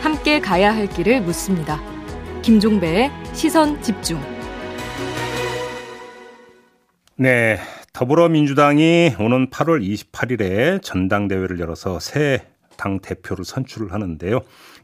함께 가야 할 길을 묻습니다. 김종배의 시선 집중. 네. 더불어민주당이 오는 8월 28일에 전당대회를 열어서 새 당 대표를 선출을 하는데요.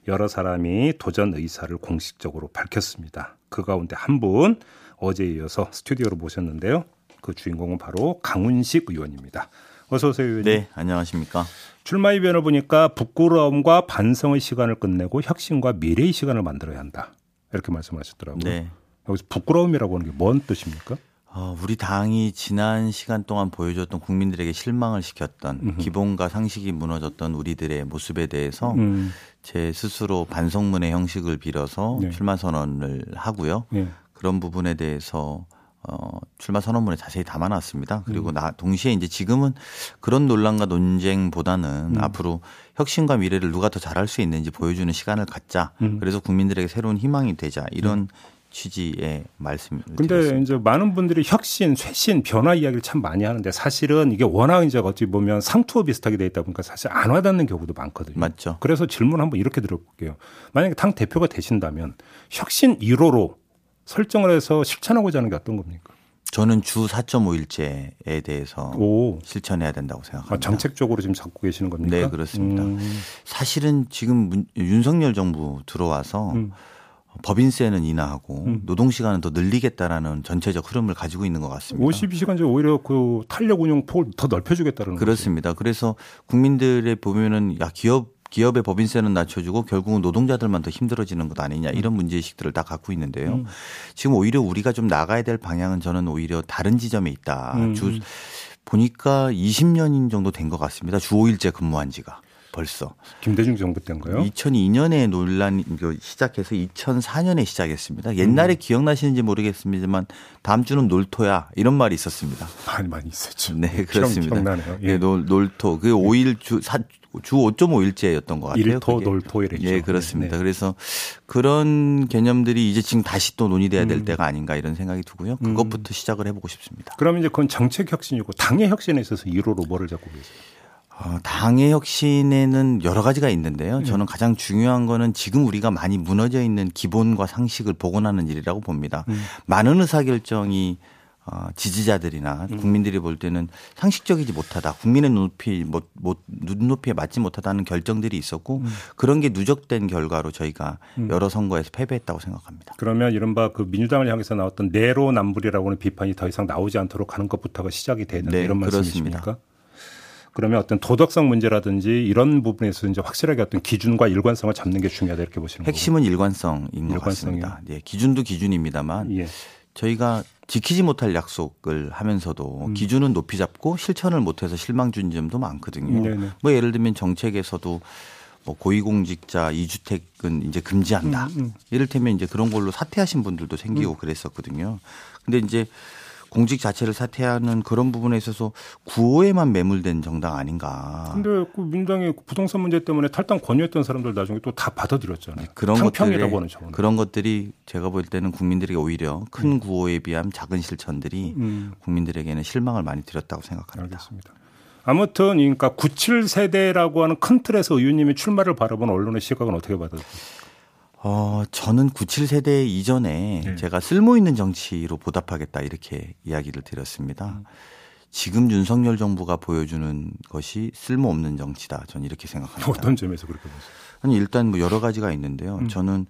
여러 사람이 도전 의사를 공식적으로 밝혔습니다. 그 가운데 한 분 어제 이어서 스튜디오로 모셨는데요. 그 주인공은 바로 강훈식 의원입니다. 어서 오세요, 의원님. 네, 안녕하십니까. 출마 이변을 보니까 부끄러움과 반성의 시간을 끝내고 혁신과 미래의 시간을 만들어야 한다. 이렇게 말씀하셨더라고요. 네. 여기서 부끄러움이라고 하는 게 뭔 뜻입니까? 어, 우리 당이 지난 시간 동안 보여줬던 국민들에게 실망을 시켰던 음흠. 기본과 상식이 무너졌던 우리들의 모습에 대해서 음, 제 스스로 반성문의 형식을 빌어서 네. 출마 선언을 하고요. 예. 그런 부분에 대해서 어, 출마 선언문에 자세히 담아놨습니다. 그리고 음. 나 동시에 이제 지금은 그런 논란과 논쟁보다는 음. 앞으로 혁신과 미래를 누가 더 잘할 수 있는지 보여주는 시간을 갖자. 음. 그래서 국민들에게 새로운 희망이 되자 이런 취지의 말씀을 근데 드렸습니다. 이제 많은 분들이 혁신, 쇄신, 변화 이야기를 참 많이 하는데 사실은 이게 워낙 이제 어찌 보면 상투어 비슷하게 돼 있다 보니까 사실 안 와닿는 경우도 많거든요. 맞죠. 그래서 질문 한번 이렇게 들어볼게요. 만약에 당 대표가 되신다면 혁신 1호로 설정을 해서 실천하고자 하는 게 어떤 겁니까? 저는 주 4.5일제에 대해서 오, 실천해야 된다고 생각합니다. 아, 정책적으로 지금 잡고 계시는 겁니까? 네, 그렇습니다. 음, 사실은 지금 문- 윤석열 정부 들어와서 음. 법인세는 인하하고 음. 노동 시간은 더 늘리겠다라는 전체적 흐름을 가지고 있는 것 같습니다. 52시간제 오히려 그 탄력 운용 폭을 더 넓혀주겠다는 거죠. 그렇습니다. 그래서 국민들의 보면은 야 기업 기업의 법인세는 낮춰주고 결국은 노동자들만 더 힘들어지는 것 아니냐 이런 문제의식들을 다 갖고 있는데요. 음. 지금 오히려 우리가 좀 나가야 될 방향은 저는 오히려 다른 지점에 있다. 음. 주 보니까 20년인 정도 된 것 같습니다. 주 5일제 근무한 지가 벌써. 김대중 정부 때인가요? 2002년에 논란이 시작해서 2004년에 시작했습니다. 옛날에 음. 기억나시는지 모르겠습니다만 다음 주는 놀토야 이런 말이 있었습니다. 많이 많이 있었죠. 네, 그렇습니다. 기억, 기억나네요. 예. 네, 놀, 놀토. 그 5일 주, 사, 주 5.5일제였던 것 같아요. 일토, 그게. 놀토 이랬죠. 예, 그렇습니다. 네. 그래서 그런 개념들이 이제 지금 다시 또 논의돼야 될 음. 때가 아닌가 이런 생각이 들고요. 그것부터 시작을 해보고 싶습니다. 그러면 이제 그건 정책 혁신이고 당의 혁신에 있어서 1호로 뭐를 잡고 계세요? 어, 당의 혁신에는 여러 가지가 있는데요. 네. 저는 가장 중요한 거는 지금 우리가 많이 무너져 있는 기본과 상식을 복원하는 일이라고 봅니다. 음. 많은 의사결정이 어, 지지자들이나 음. 국민들이 볼 때는 상식적이지 못하다. 국민의 눈높이, 못, 못, 눈높이에 맞지 못하다는 결정들이 있었고 음. 그런 게 누적된 결과로 저희가 여러 선거에서 패배했다고 생각합니다. 그러면 이른바 그 민주당을 향해서 나왔던 내로남불이라고 하는 비판이 더 이상 나오지 않도록 하는 것부터가 시작이 된다 네, 이런. 말씀이십니까? 그러면 어떤 도덕성 문제라든지 이런 부분에서 이제 확실하게 어떤 기준과 일관성을 잡는 게 중요하다 이렇게 보시는 거예요. 핵심은 일관성인 것 일관성이요? 같습니다. 예, 기준도 기준입니다만 예. 저희가 지키지 못할 약속을 하면서도 음. 기준은 높이 잡고 실천을 못해서 실망 준 점도 많거든요. 네네. 뭐 예를 들면 정책에서도 뭐 고위공직자 이주택은 이제 금지한다. 음, 음. 이를테면 이제 그런 걸로 사퇴하신 분들도 생기고 그랬었거든요. 근데 이제 공직 자체를 사퇴하는 그런 부분에 있어서 구호에만 매몰된 정당 아닌가. 근데 그 민주당이 부동산 문제 때문에 탈당 권유했던 사람들 나중에 또 다 받아들였잖아요. 그런 탕평이라고 것들이 하는 저거는. 그런 것들이 제가 볼 때는 국민들에게 오히려 큰 구호에 비하면 작은 실천들이 음. 국민들에게는 실망을 많이 드렸다고 생각합니다. 알겠습니다. 아무튼 그러니까 97세대라고 하는 큰 틀에서 의원님이 출마를 바라본 언론의 시각은 어떻게 받아들여요? 어, 저는 97세대 이전에 네. 제가 쓸모 있는 정치로 보답하겠다 이렇게 이야기를 드렸습니다. 음. 지금 윤석열 정부가 보여주는 것이 쓸모없는 정치다. 저는 이렇게 생각합니다. 어떤 점에서 그렇게 보세요? 아니 일단 뭐 여러 가지가 있는데요. 음. 저는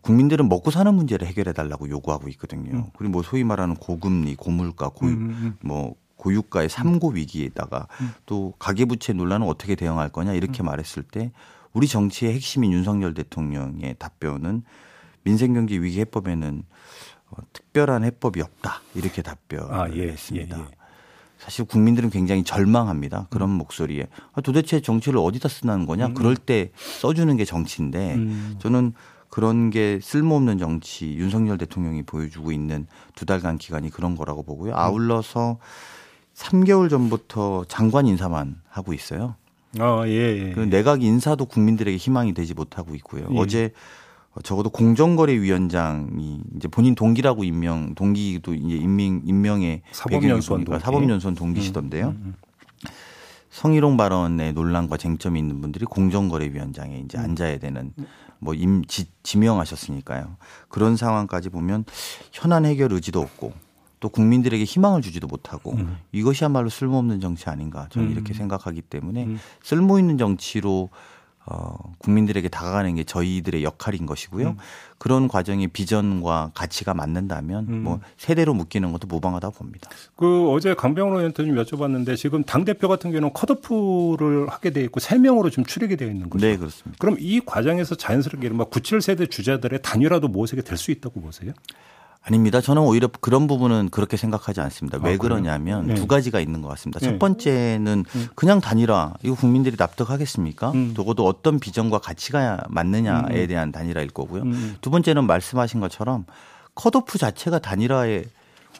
국민들은 먹고 사는 문제를 해결해 달라고 요구하고 있거든요. 그리고 뭐 소위 말하는 고금리, 고물가, 고, 음, 음. 뭐 고유가의 삼고 위기에다가 또 가계부채 논란은 어떻게 대응할 거냐 이렇게 음. 말했을 때 우리 정치의 핵심인 윤석열 대통령의 답변은 민생경제 위기 해법에는 어, 특별한 해법이 없다 이렇게 답변을 아, 예, 했습니다. 예, 예. 사실 국민들은 굉장히 절망합니다. 그런 목소리에 아, 도대체 정치를 어디다 쓰는 거냐? 그럴 때 써주는 게 정치인데 음. 저는 그런 게 쓸모없는 정치 윤석열 대통령이 보여주고 있는 두 달간 기간이 그런 거라고 보고요. 아울러서 3개월 전부터 장관 인사만 하고 있어요. 아, 예, 예. 그 내각 인사도 국민들에게 희망이 되지 못하고 있고요. 예. 어제 적어도 공정거래위원장이 이제 본인 동기라고 임명, 동기도 이제 임명, 임명에 사법연수원 동기. 사법연수원 동기시던데요. 음, 음. 성희롱 발언에 논란과 쟁점이 있는 분들이 공정거래위원장에 이제 음. 앉아야 되는 뭐 임, 지, 지명하셨으니까요. 그런 상황까지 보면 현안 해결 의지도 없고 또 국민들에게 희망을 주지도 못하고 음. 이것이야말로 쓸모없는 정치 아닌가 저는 음. 이렇게 생각하기 때문에 음. 쓸모 있는 정치로 어, 국민들에게 다가가는 게 저희들의 역할인 것이고요. 음. 그런 과정의 비전과 가치가 맞는다면 음. 뭐 세대로 묶이는 것도 무방하다고 봅니다. 그 어제 강병호 의원한테 좀 여쭤봤는데 지금 당 대표 같은 경우는 컷오프를 하게 돼 있고 세 명으로 좀 추리게 되어 있는 거죠. 네, 그렇습니다. 그럼 이 과정에서 자연스럽게 이른바 97세대 주자들의 단일화도 모색이 될 수 있다고 보세요? 아닙니다. 저는 오히려 그런 부분은 그렇게 생각하지 않습니다. 왜 아? 그러냐면 네. 두 가지가 있는 것 같습니다. 네. 첫 번째는 그냥 단일화 이거 국민들이 납득하겠습니까? 음. 적어도 어떤 비전과 가치가 맞느냐에 음. 대한 단일화일 거고요. 음. 두 번째는 말씀하신 것처럼 컷오프 자체가 단일화에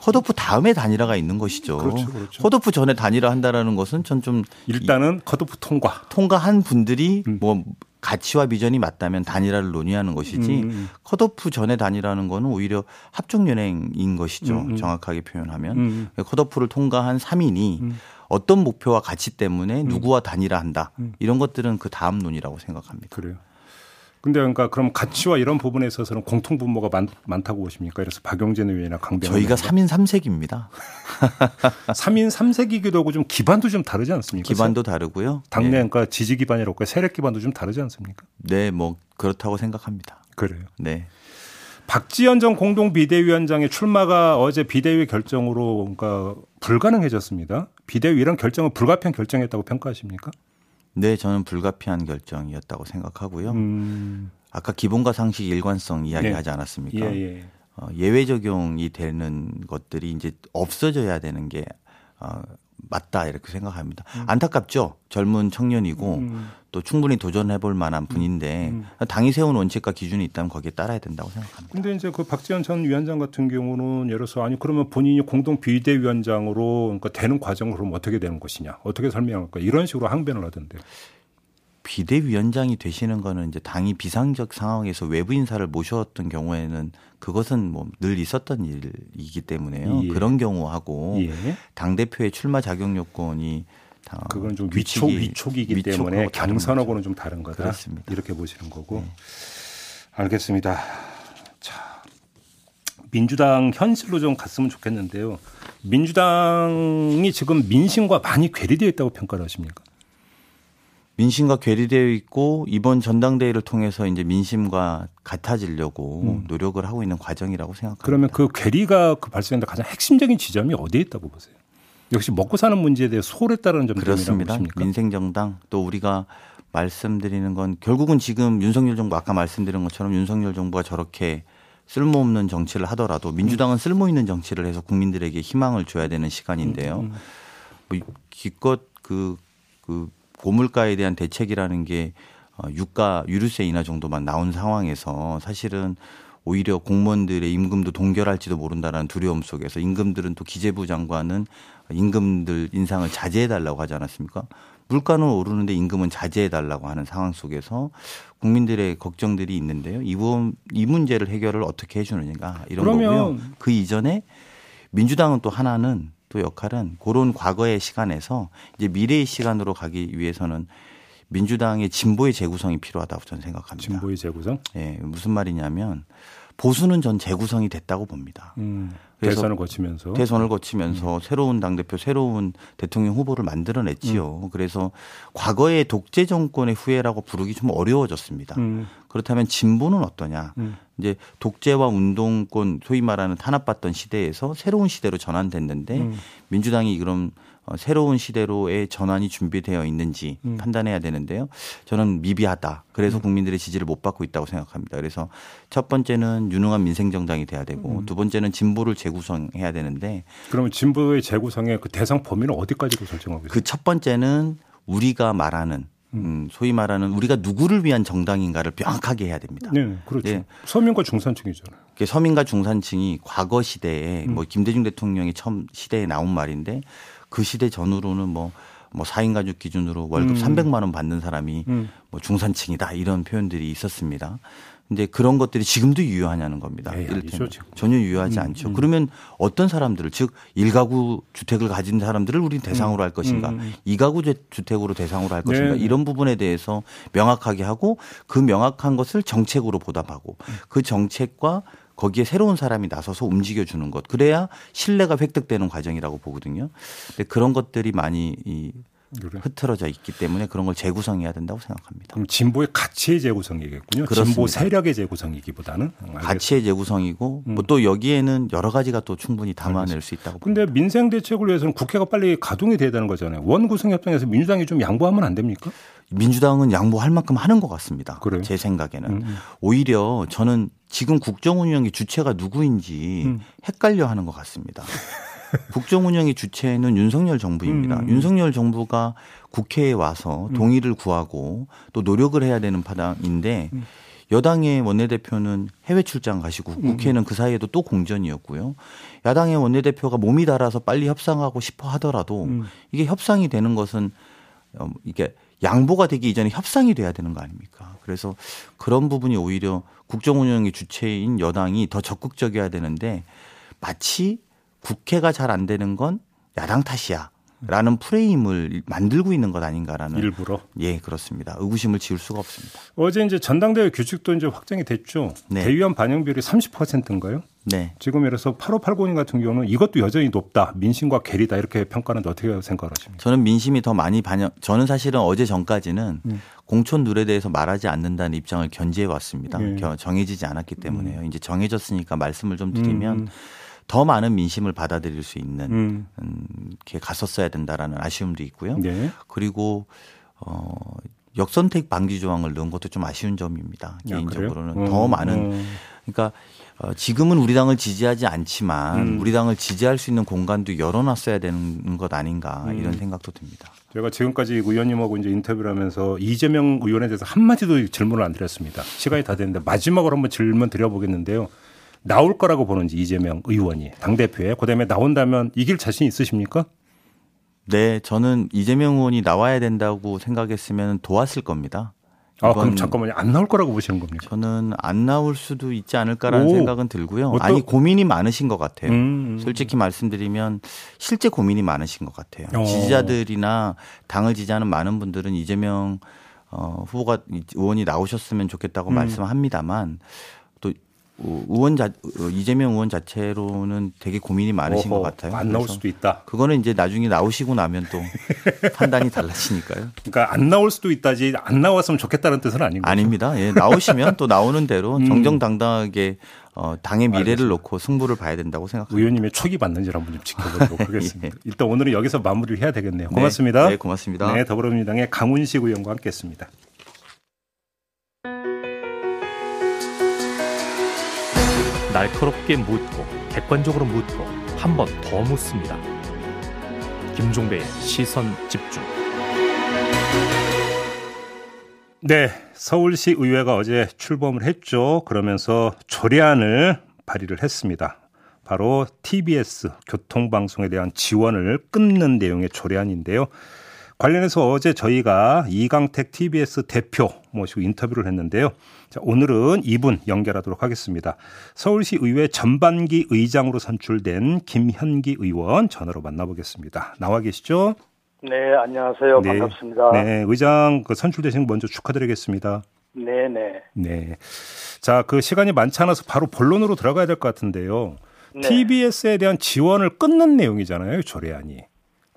컷오프 다음에 단일화가 있는 것이죠. 그렇죠, 그렇죠. 컷오프 전에 단일화 한다라는 것은 전 좀 일단은 컷오프 통과. 통과한 분들이 음. 뭐 가치와 비전이 맞다면 단일화를 논의하는 것이지 음. 컷오프 전에 단일화하는 거는 오히려 합종 연행인 것이죠. 음, 음. 정확하게 표현하면 음. 컷오프를 통과한 3인이 음. 어떤 목표와 가치 때문에 누구와 단일화한다 음. 이런 것들은 그 다음 논의라고 생각합니다. 그래요. 근데 그러니까 그럼 가치와 이런 부분에 있어서는 공통 분모가 많, 많다고 보십니까? 그래서 박용진 의원이나 강병호 저희가 의원과 3인 3색입니다. 3인 3색이기도 하고 좀 기반도 좀 다르지 않습니까? 기반도 다르고요. 당내 네. 그러니까 지지 기반이라고 세력 기반도 좀 다르지 않습니까? 네, 뭐 그렇다고 생각합니다. 그래요. 네. 박지원 전 공동 비대위원장의 출마가 어제 비대위 결정으로 그러니까 불가능해졌습니다. 비대위 이런 결정은 불가피한 결정이었다고 평가하십니까? 네, 저는 불가피한 결정이었다고 생각하고요. 음, 아까 기본과 상식 일관성 이야기하지 않았습니까? 예, 예. 어, 예외 적용이 되는 것들이 이제 없어져야 되는 게 어, 맞다 이렇게 생각합니다. 안타깝죠. 젊은 청년이고 음. 또 충분히 도전해 볼 만한 분인데 음. 당이 세운 원칙과 기준이 있다면 거기에 따라야 된다고 생각합니다. 근데 이제 그 박지원 전 위원장 같은 경우는 예를 들어서 아니 그러면 본인이 공동 비대위원장으로 그러니까 되는 과정은 그럼 어떻게 되는 것이냐 어떻게 설명할까 이런 식으로 항변을 하던데. 비대위원장이 되시는 거는 이제 당이 비상적 상황에서 외부 인사를 모셨던 경우에는 그것은 뭐 늘 있었던 일이기 때문에요. 예. 그런 경우하고 예. 당 대표의 출마 자격 요건이 다 그건 좀 위촉 위촉이기 때문에 경선하고는. 좀 다른 거다. 그렇습니다. 이렇게 보시는 거고. 네. 알겠습니다. 자, 민주당 현실로 좀 갔으면 좋겠는데요. 민주당이 지금 민심과 많이 괴리되어 있다고 평가를 하십니까? 민심과 괴리되어 있고 이번 전당대회를 통해서 이제 민심과 같아지려고 음. 노력을 하고 있는 과정이라고 생각합니다. 그러면 그 괴리가 그 발생된 가장 핵심적인 지점이 어디에 있다고 보세요? 역시 먹고 사는 문제에 대해 소홀했다는 점 그렇습니다. 보십니까? 민생 정당 또 우리가 말씀드리는 건 결국은 지금 윤석열 정부 아까 말씀드린 것처럼 윤석열 정부가 저렇게 쓸모없는 정치를 하더라도 민주당은 쓸모 있는 정치를 해서 국민들에게 희망을 줘야 되는 시간인데요. 음, 뭐 기껏 그, 그 고물가에 대한 대책이라는 게 어, 유가 유류세 인하 정도만 나온 상황에서 사실은 오히려 공무원들의 임금도 동결할지도 모른다라는 두려움 속에서 임금들은 또 기재부 장관은 임금들 인상을 자제해 달라고 하지 않았습니까? 물가는 오르는데 임금은 자제해 달라고 하는 상황 속에서 국민들의 걱정들이 있는데요. 이, 부분, 이 문제를 해결을 어떻게 해 주느냐 이런 거고요. 그 이전에 민주당은 또 하나는 또 역할은 그런 과거의 시간에서 이제 미래의 시간으로 가기 위해서는 민주당의 진보의 재구성이 필요하다고 저는 생각합니다. 진보의 재구성. 예, 무슨 말이냐면 보수는 전 재구성이 됐다고 봅니다. 음, 그래서 대선을 거치면서 대선을 거치면서 새로운 당 대표, 새로운 대통령 후보를 만들어냈지요. 그래서 과거의 독재 정권의 후예라고 부르기 좀 어려워졌습니다. 음, 그렇다면 진보는 어떠냐? 음. 이제 독재와 운동권 소위 말하는 탄압받던 시대에서 새로운 시대로 전환됐는데 음. 민주당이 그럼 어, 새로운 시대로의 전환이 준비되어 있는지 음. 판단해야 되는데요. 저는 미비하다. 그래서 국민들의 지지를 못 받고 있다고 생각합니다. 그래서 첫 번째는 유능한 민생 정당이 돼야 되고 음. 두 번째는 진보를 재구성해야 되는데 그러면 진보의 재구성의 그 대상 범위는 어디까지로 설정하고 있어요? 그 첫 번째는 우리가 말하는 음, 소위 말하는 우리가 누구를 위한 정당인가를 명확하게 해야 됩니다. 네, 그렇죠. 네. 서민과 중산층이잖아요. 서민과 중산층이 과거 시대에 음. 뭐 김대중 대통령이 처음 시대에 나온 말인데 그 시대 전후로는 뭐뭐 4인 가족 기준으로 월급 음. 300만 원 받는 사람이 음. 뭐 중산층이다 이런 표현들이 있었습니다. 근데 그런 것들이 지금도 유효하냐는 겁니다. 에이, 이를테면 아니죠. 전혀 유효하지 음, 않죠. 음. 그러면 어떤 사람들을 즉 일가구 주택을 가진 사람들을 우리 대상으로 할 것인가, 음, 음. 이가구 주- 주택으로 대상으로 할 네, 것인가 네. 이런 부분에 대해서 명확하게 하고 그 명확한 것을 정책으로 보답하고 그 정책과 거기에 새로운 사람이 나서서 움직여주는 것 그래야 신뢰가 획득되는 과정이라고 보거든요. 근데 그런 것들이 많이 이 그래. 흐트러져 있기 때문에 그런 걸 재구성해야 된다고 생각합니다. 그럼 진보의 가치의 재구성이겠군요. 그렇습니다. 진보 세력의 재구성이기보다는. 음. 가치의 재구성이고 음. 뭐또 여기에는 여러 가지가 또 충분히 담아낼 수 있다고 근데 민생 대책을 위해서는 국회가 빨리 가동이 돼야 되는 거잖아요. 원구성 협정에서 민주당이 좀 양보하면 안 됩니까? 민주당은 양보할 만큼 하는 것 같습니다. 그래요? 제 생각에는 음, 음. 오히려 저는 지금 국정운영의 주체가 누구인지 음. 헷갈려 하는 것 같습니다. 국정운영의 주체는 윤석열 정부입니다. 음. 윤석열 정부가 국회에 와서 동의를 구하고 또 노력을 해야 되는 파당인데 음. 여당의 원내대표는 해외 출장 가시고 국회는 그 사이에도 또 공전이었고요. 야당의 원내대표가 몸이 달아서 빨리 협상하고 싶어 하더라도 음. 이게 협상이 되는 것은 어, 이게 양보가 되기 이전에 협상이 돼야 되는 거 아닙니까? 그래서 그런 부분이 오히려 국정운영의 주체인 여당이 더 적극적이어야 되는데 마치 국회가 잘 안 되는 건 야당 탓이야. 라는 프레임을 만들고 있는 것 아닌가라는 일부러. 예 그렇습니다 의구심을 지울 수가 없습니다. 어제 이제 전당대회 규칙도 이제 확정이 됐죠. 네. 대의원 반영 비율이 30%인가요? 네 지금 이래서 8580님 같은 경우는 이것도 여전히 높다. 민심과 괴리다. 이렇게 평가하는데 어떻게 생각하십니까? 저는 민심이 더 많이 반영. 저는 사실은 어제 전까지는 음. 공천 룰에 대해서 말하지 않는다는 입장을 견지해 왔습니다. 예. 겨- 정해지지 않았기 때문에요. 이제 정해졌으니까 말씀을 좀 드리면 음. 더 많은 민심을 받아들일 수 있는 음. 음, 이렇게 갔었어야 된다라는 아쉬움도 있고요. 네. 그리고 어 역선택 방지 조항을 넣은 것도 좀 아쉬운 점입니다. 아, 개인적으로는 그래요? 더 음, 많은 음. 그러니까 어, 지금은 우리 당을 지지하지 않지만 음. 우리 당을 지지할 수 있는 공간도 열어놨어야 되는 것 아닌가 음. 이런 생각도 듭니다. 제가 지금까지 의원님하고 이제 인터뷰를 하면서 이재명 의원에 대해서 한마디도 질문을 안 드렸습니다. 시간이 다 됐는데 마지막으로 한번 질문 드려보겠는데요. 나올 거라고 보는지 이재명 의원이 당대표에 그다음에 나온다면 이길 자신 있으십니까? 네, 저는 이재명 의원이 나와야 된다고 생각했으면 도왔을 겁니다. 아, 그럼 잠깐만요. 안 나올 거라고 보시는 겁니까? 저는 안 나올 수도 있지 않을까라는 오. 생각은 들고요. 어떠- 아니 고민이 많으신 것 같아요. 음. 솔직히 말씀드리면 실제 고민이 많으신 것 같아요. 어. 지지자들이나 당을 지지하는 많은 분들은 이재명 어, 후보가 의원이 나오셨으면 좋겠다고 음. 말씀합니다만 또 의원 자 어, 이재명 의원 자체로는 되게 고민이 많으신 어허, 것 같아요. 안 나올 수도 있다. 그거는 이제 나중에 나오시고 나면 또 판단이 달라지니까요. 그러니까 안 나올 수도 있다지 안 나왔으면 좋겠다는 뜻은 아닌 거죠. 아닙니다. 예, 나오시면 또 나오는 대로 음. 정정당당하게 어, 당의 미래를 알겠습니다. 놓고 승부를 봐야 된다고 생각합니다. 의원님의 촉이 맞는지를 한번 좀 지켜보도록 하겠습니다. 예. 일단 오늘은 여기서 마무리를 해야 되겠네요. 고맙습니다. 네, 네, 고맙습니다. 네, 더불어민주당의 강훈식 의원과 함께했습니다. 날카롭게 묻고 객관적으로 묻고 한 번 더 묻습니다. 김종배의 시선 집중. 네, 서울시 의회가 어제 출범을 했죠. 그러면서 조례안을 발의를 했습니다. 바로 TBS 교통방송에 대한 지원을 끊는 내용의 조례안인데요. 관련해서 어제 저희가 이강택 TBS 대표 모시고 인터뷰를 했는데요. 자, 오늘은 이분 연결하도록 하겠습니다. 서울시 의회 전반기 의장으로 선출된 김현기 의원 전화로 만나보겠습니다. 나와 계시죠? 네, 안녕하세요. 네. 반갑습니다. 네, 의장 그 선출되신 거 먼저 축하드리겠습니다. 네, 네. 네. 자, 그 시간이 많지 않아서 바로 본론으로 들어가야 될 것 같은데요. 네. TBS에 대한 지원을 끊는 내용이잖아요, 조례안이.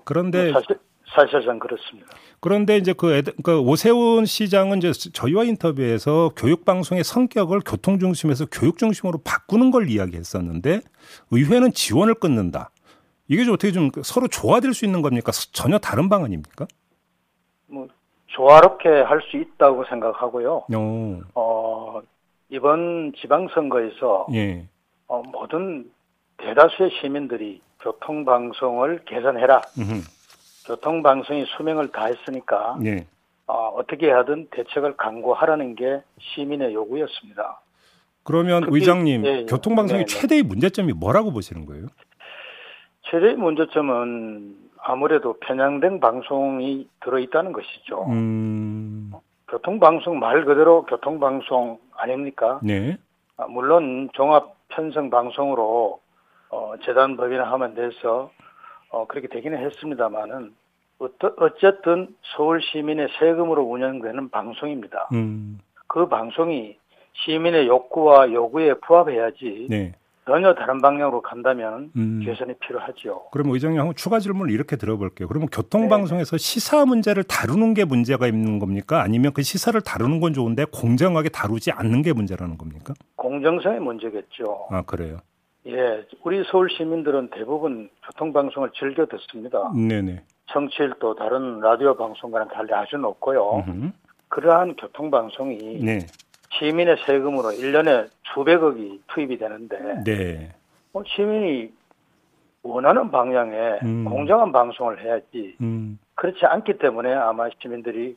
그런데 사실, 사실상 그렇습니다. 그런데 이제 그, 애드- 그 오세훈 시장은 이제 저희와 인터뷰에서 교육 방송의 성격을 교통 중심에서 교육 중심으로 바꾸는 걸 이야기했었는데 의회는 지원을 끊는다. 이게 좀 어떻게 좀 서로 조화될 수 있는 겁니까? 전혀 다른 방안입니까? 뭐 조화롭게 할 수 있다고 생각하고요. 어, 어, 이번 지방선거에서 예. 어, 모든 대다수의 시민들이 교통방송을 개선해라. 음흠. 교통방송이 수명을 다했으니까 예. 어, 어떻게 하든 대책을 강구하라는 게 시민의 요구였습니다. 그러면 그게- 의장님 예, 예. 교통방송의 네, 네. 최대의 문제점이 뭐라고 보시는 거예요? 최대의 문제점은 아무래도 편향된 방송이 들어있다는 것이죠. 음, 교통방송 말 그대로 교통방송 아닙니까? 네. 아, 물론 종합 편성 방송으로 어, 재단 법인을 하면 돼서 어, 그렇게 되기는 했습니다만은 어쨌든 서울 시민의 세금으로 운영되는 방송입니다. 음, 그 방송이 시민의 욕구와 요구에 부합해야지 네. 전혀 다른 방향으로 간다면 음. 개선이 필요하죠. 그럼 의장님 한번 추가 질문을 이렇게 들어볼게요. 그러면 교통방송에서 시사 문제를 다루는 게 문제가 있는 겁니까? 아니면 그 시사를 다루는 건 좋은데 공정하게 다루지 않는 게 문제라는 겁니까? 공정성의 문제겠죠. 아 그래요. 예, 우리 서울 시민들은 대부분 교통방송을 즐겨 듣습니다. 네네. 청취율도 다른 라디오 방송과는 달리 아주 높고요. 음흠. 그러한 교통방송이 네. 시민의 세금으로 1년에 수백억이 투입이 되는데 네. 뭐 시민이 원하는 방향에 음. 공정한 방송을 해야지 음. 그렇지 않기 때문에 아마 시민들이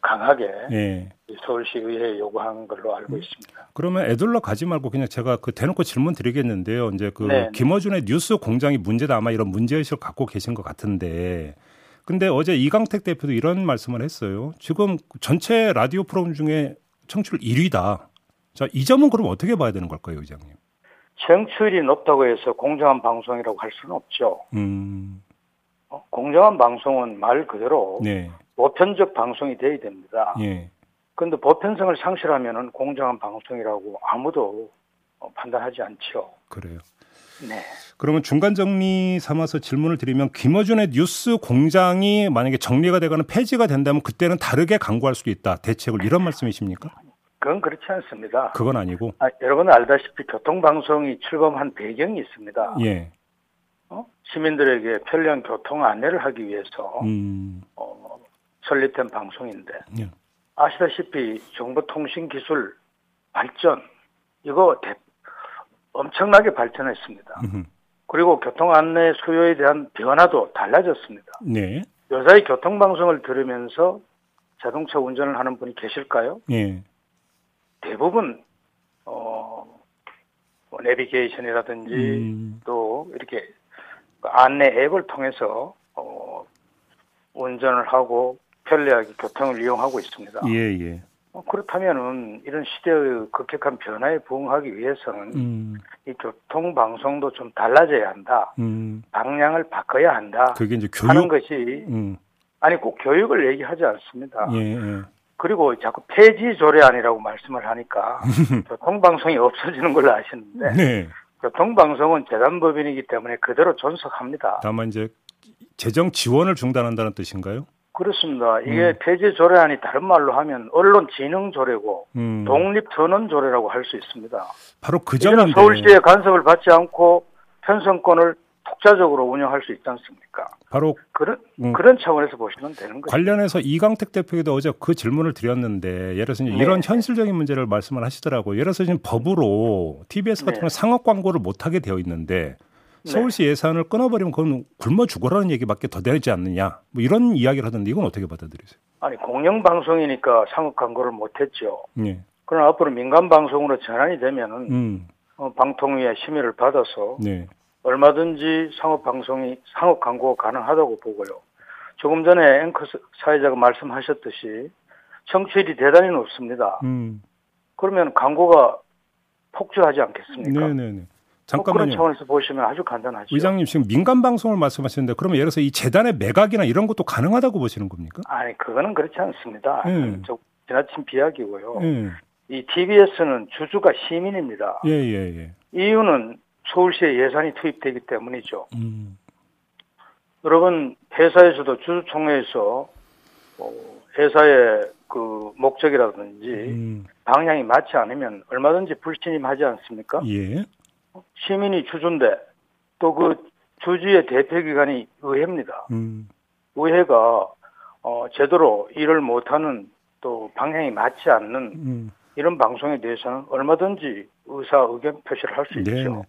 강하게 네. 서울시의회에 요구한 걸로 알고 음. 있습니다. 그러면 애들러 가지 말고 그냥 제가 그 대놓고 질문 드리겠는데요. 이제 그 네. 김어준의 뉴스 공장이 문제다 아마 이런 문제의식을 갖고 계신 것 같은데. 근데 어제 이강택 대표도 이런 말씀을 했어요. 지금 전체 라디오 프로그램 중에 청취율 1위다. 자, 이 점은 그럼 어떻게 봐야 되는 걸까요, 의장님? 청취율이 높다고 해서 공정한 방송이라고 할 수는 없죠. 음, 어, 공정한 방송은 말 그대로 네, 보편적 방송이 돼야 됩니다. 예, 그런데 보편성을 상실하면은 공정한 방송이라고 아무도 어, 판단하지 않죠. 그래요. 네. 그러면 중간 정리 삼아서 질문을 드리면 김어준의 뉴스 공장이 만약에 정리가 되거나 폐지가 된다면 그때는 다르게 강구할 수도 있다. 대책을 이런 말씀이십니까? 그건 그렇지 않습니다. 그건 아니고. 아, 여러분 알다시피 교통방송이 출범한 배경이 있습니다. 예. 어? 시민들에게 편리한 교통 안내를 하기 위해서 음. 어, 설립된 방송인데 예. 아시다시피 정보통신기술 발전 이거 대- 엄청나게 발전했습니다. 음흠. 그리고 교통 안내 수요에 대한 변화도 달라졌습니다. 네. 요사이 교통방송을 들으면서 자동차 운전을 하는 분이 계실까요? 예. 대부분 어, 뭐 내비게이션이라든지 음. 또 이렇게 그 안내 앱을 통해서 어, 운전을 하고 편리하게 교통을 이용하고 있습니다. 예, 예. 어, 그렇다면은 이런 시대의 급격한 변화에 부응하기 위해서는 음. 이 교통 방송도 좀 달라져야 한다. 음. 방향을 바꿔야 한다. 그게 이제 하는 교육 것이 음. 아니 꼭 교육을 얘기하지 않습니다. 예, 예. 그리고 자꾸 폐지 조례안이라고 말씀을 하니까 교통 방송이 없어지는 걸로 아시는데 네. 교통 방송은 재단법인이기 때문에 그대로 존속합니다. 다만 이제 재정 지원을 중단한다는 뜻인가요? 그렇습니다. 이게 폐지 조례안이 다른 말로 하면 언론 진흥 조례고 음. 독립 선언 조례라고 할 수 있습니다. 바로 그 점인데 서울시의 간섭을 받지 않고 편성권을 독자적으로 운영할 수 있지 않습니까? 바로 그런 음. 그런 차원에서 보시면 되는 거죠. 관련해서 이강택 대표에도 어제 그 질문을 드렸는데 예를 들어서 네. 이런 현실적인 문제를 말씀을 하시더라고요. 예를 들어서 지금 법으로 TBS 같은 네. 경우는 상업 광고를 못 하게 되어 있는데 네. 서울시 예산을 끊어버리면 그건 굶어 죽어라는 얘기밖에 더 되지 않느냐. 뭐 이런 이야기를 하던데 이건 어떻게 받아들이세요? 아니 공영 방송이니까 상업 광고를 못했죠. 예. 그러나 앞으로 민간 방송으로 전환이 되면은 음. 어, 방통위의 심의를 받아서 네. 얼마든지 상업 방송이 상업 광고가 가능하다고 보고요. 조금 전에 앵커 사회자가 말씀하셨듯이 청취율이 대단히 높습니다. 음. 그러면 광고가 폭주하지 않겠습니까? 네네네. 뭐 그런 잠깐만요. 차원에서 보시면 아주 간단하죠. 의장님 지금 민간 방송을 말씀하시는데 그러면 예를 들어서 이 재단의 매각이나 이런 것도 가능하다고 보시는 겁니까? 아니 그거는 그렇지 않습니다. 음. 저 지나친 비약이고요. 예. 이 TBS는 주주가 시민입니다. 예, 예, 예. 이유는 서울시에 예산이 투입되기 때문이죠. 음. 여러분 회사에서도 주주총회에서 어, 회사의 그 목적이라든지 음. 방향이 맞지 않으면 얼마든지 불신임하지 않습니까? 예. 시민이 주주인데 또 그 주주의 대표기관이 의회입니다. 음. 의회가 어, 제대로 일을 못하는 또 방향이 맞지 않는 음. 이런 방송에 대해서는 얼마든지 의사 의견 표시를 할수 네. 있죠.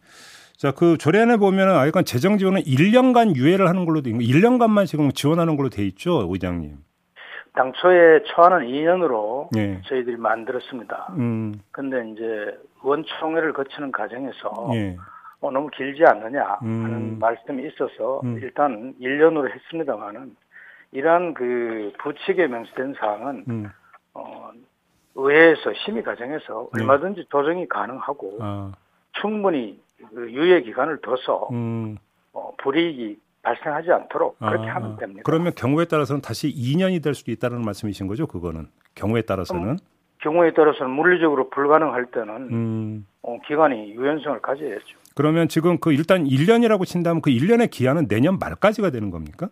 자, 그 조례안에 보면은 아이건 재정 지원은 1년간 유예를 하는 걸로 돼 있고 1년간만 지금 지원하는 걸로 돼 있죠, 의장님. 당초에 초안은 2년으로 예. 저희들이 만들었습니다. 음. 근데 이제 의원총회를 거치는 과정에서 예. 어, 너무 길지 않느냐 하는 음. 말씀이 있어서 음. 일단 1년으로 했습니다만은 이러한 그 부칙에 명시된 사항은 음. 어, 의회에서 심의 과정에서 네. 얼마든지 조정이 가능하고 아, 충분히 그 유예 기간을 둬서 음. 어, 불이익이 발생하지 않도록 그렇게 아, 하면 됩니다. 그러면 경우에 따라서는 다시 2년이 될 수도 있다는 말씀이신 거죠? 그거는 경우에 따라서는. 경우에 따라서는 물리적으로 불가능할 때는 음. 어, 기간이 유연성을 가져야죠. 그러면 지금 그 일단 1년이라고 친다면 그 1년의 기한은 내년 말까지가 되는 겁니까?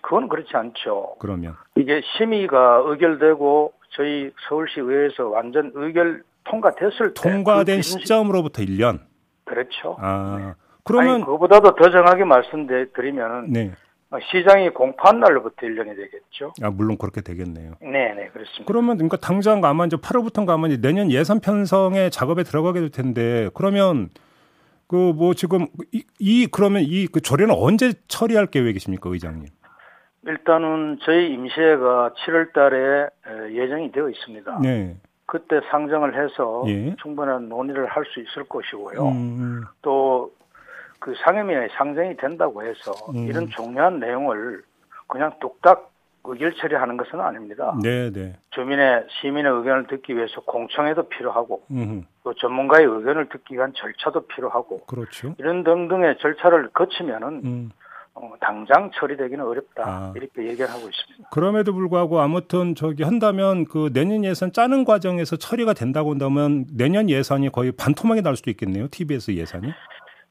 그건 그렇지 않죠. 그러면 이게 심의가 의결되고 저희 서울시 의회에서 완전 의결 통과됐을 때 통과된 그 시- 시점으로부터 1년. 그렇죠. 아, 아니 그러면 그거보다도 더 정확히 말씀드리면은 네. 시장이 공포한 날로부터 1년이 되겠죠. 아, 물론 그렇게 되겠네요. 네, 네, 그렇습니다. 그러면 그러니까 당장 아마 이제 8월부터인가 아마 이제 내년 예산 편성에 작업에 들어가게 될 텐데 그러면 그 뭐 지금 이, 이 그러면 이 그 조례는 언제 처리할 계획이십니까, 의장님? 일단은 저희 임시회가 7월 달에 예정이 되어 있습니다. 네. 그때 상정을 해서 예. 충분한 논의를 할 수 있을 것이고요. 음, 또 그 상임위에 상정이 된다고 해서 음. 이런 중요한 내용을 그냥 뚝딱 의결 처리하는 것은 아닙니다. 네, 네. 주민의 시민의 의견을 듣기 위해서 공청회도 필요하고 음, 또 전문가의 의견을 듣기 위한 절차도 필요하고 그렇죠. 이런 등등의 절차를 거치면은 음. 어, 당장 처리되기는 어렵다 아. 이렇게 얘기를 하고 있습니다. 그럼에도 불구하고 아무튼 저기 한다면 그 내년 예산 짜는 과정에서 처리가 된다고 한다면 내년 예산이 거의 반토막이 날 수도 있겠네요. TBS 예산이.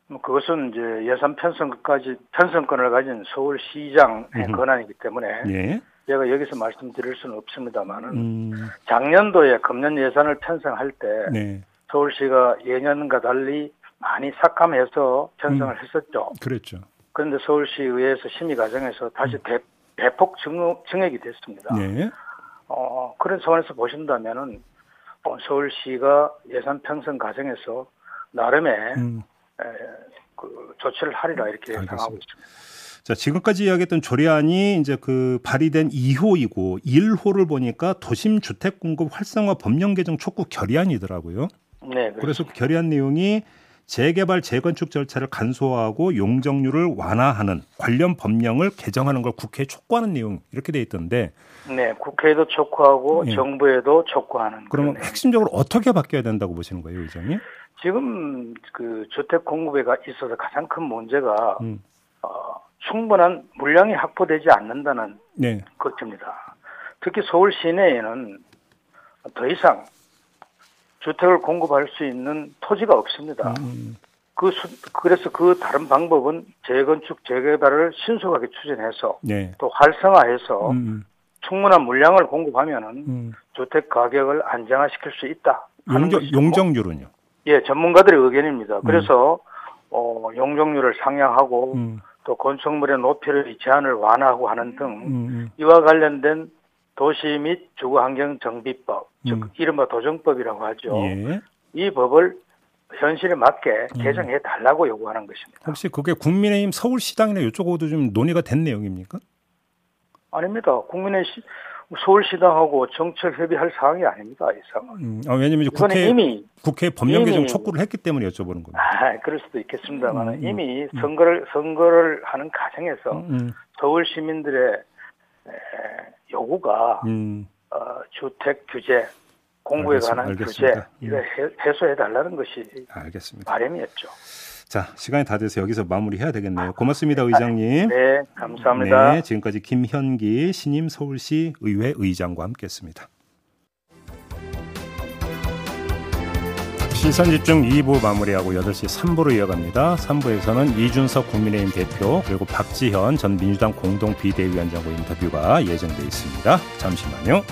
뭐 그것은 이제 예산 편성까지 편성권을 가진 서울시장의. 권한이기 때문에 예. 제가 여기서 말씀드릴 수는 없습니다만은 음. 작년도에 금년 예산을 편성할 때 네. 서울시가 예년과 달리 많이 삭감해서 편성을 음. 했었죠. 그랬죠. 그런데 서울시 의회에서 심의 과정에서 다시 대, 대폭 증, 증액이 됐습니다. 네. 어, 그런 차원에서 보신다면은 어, 서울시가 예산 편성 과정에서 나름의 음. 에, 그 조치를 하리라 이렇게. 예상하고 있습니다. 자, 지금까지 이야기했던 조례안이 이제 그 발의된 2호이고 1호를 보니까 도심 주택 공급 활성화 법령 개정 촉구 결의안이더라고요. 네, 그래서 그 결의안 내용이 재개발 재건축 절차를 간소화하고 용적률을 완화하는 관련 법령을 개정하는 걸 국회에 촉구하는 내용 이렇게 돼 있던데 네, 국회에도 촉구하고 예. 정부에도 촉구하는. 그러면 그런 핵심적으로 어떻게 바뀌어야 된다고 보시는 거예요, 의장님? 지금 그 주택 공급에가 있어서 가장 큰 문제가 음. 어, 충분한 물량이 확보되지 않는다는 네. 것입니다. 특히 서울 시내에는 더 이상 주택을 공급할 수 있는 토지가 없습니다. 음, 그 수- 그래서 그 다른 방법은 재건축 재개발을 신속하게 추진해서 네. 또 활성화해서 음, 충분한 물량을 공급하면은 음. 주택 가격을 안정화시킬 수 있다. 용적, 용적률은요? 예, 전문가들의 의견입니다. 그래서 어, 용적률을 상향하고 음, 또 건축물의 높이를 제한을 완화하고 하는 등 음, 음. 이와 관련된 도시 및 주거 환경 정비법, 즉 음. 이른바 도정법이라고 하죠. 예. 이 법을 현실에 맞게 개정해 달라고 요구하는 것입니다. 혹시 그게 국민의힘 서울시당이나 이쪽하고도 좀 논의가 된 내용입니까? 아닙니다. 국민의 시, 서울시당하고 정책 협의할 사항이 아닙니다. 이 사항은. 음, 아, 왜냐면 이거는 국회 이미 국회 법령 개정 촉구를 했기 때문에 여쭤보는 겁니다. 아, 그럴 수도 있겠습니다만 음, 음, 이미 선거를 선거를 하는 과정에서 음, 서울 시민들의 에, 요구가 음, 어, 주택 규제, 공부에 알겠습니다. 관한 알겠습니다. 규제 이를 해, 소해 달라는 것이 알겠습니다. 바람이었죠. 자, 시간이 다 돼서 여기서 마무리해야 되겠네요. 고맙습니다, 의장님. 네, 감사합니다. 네, 지금까지 김현기 신임 서울시 의회 의장과 함께했습니다. 시선 집중 2부 마무리하고 8시 3부로 이어갑니다. 3부에서는 이준석 국민의힘 대표 그리고 박지현 전 민주당 공동 비대위원장과 인터뷰가 예정돼 있습니다. 잠시만요.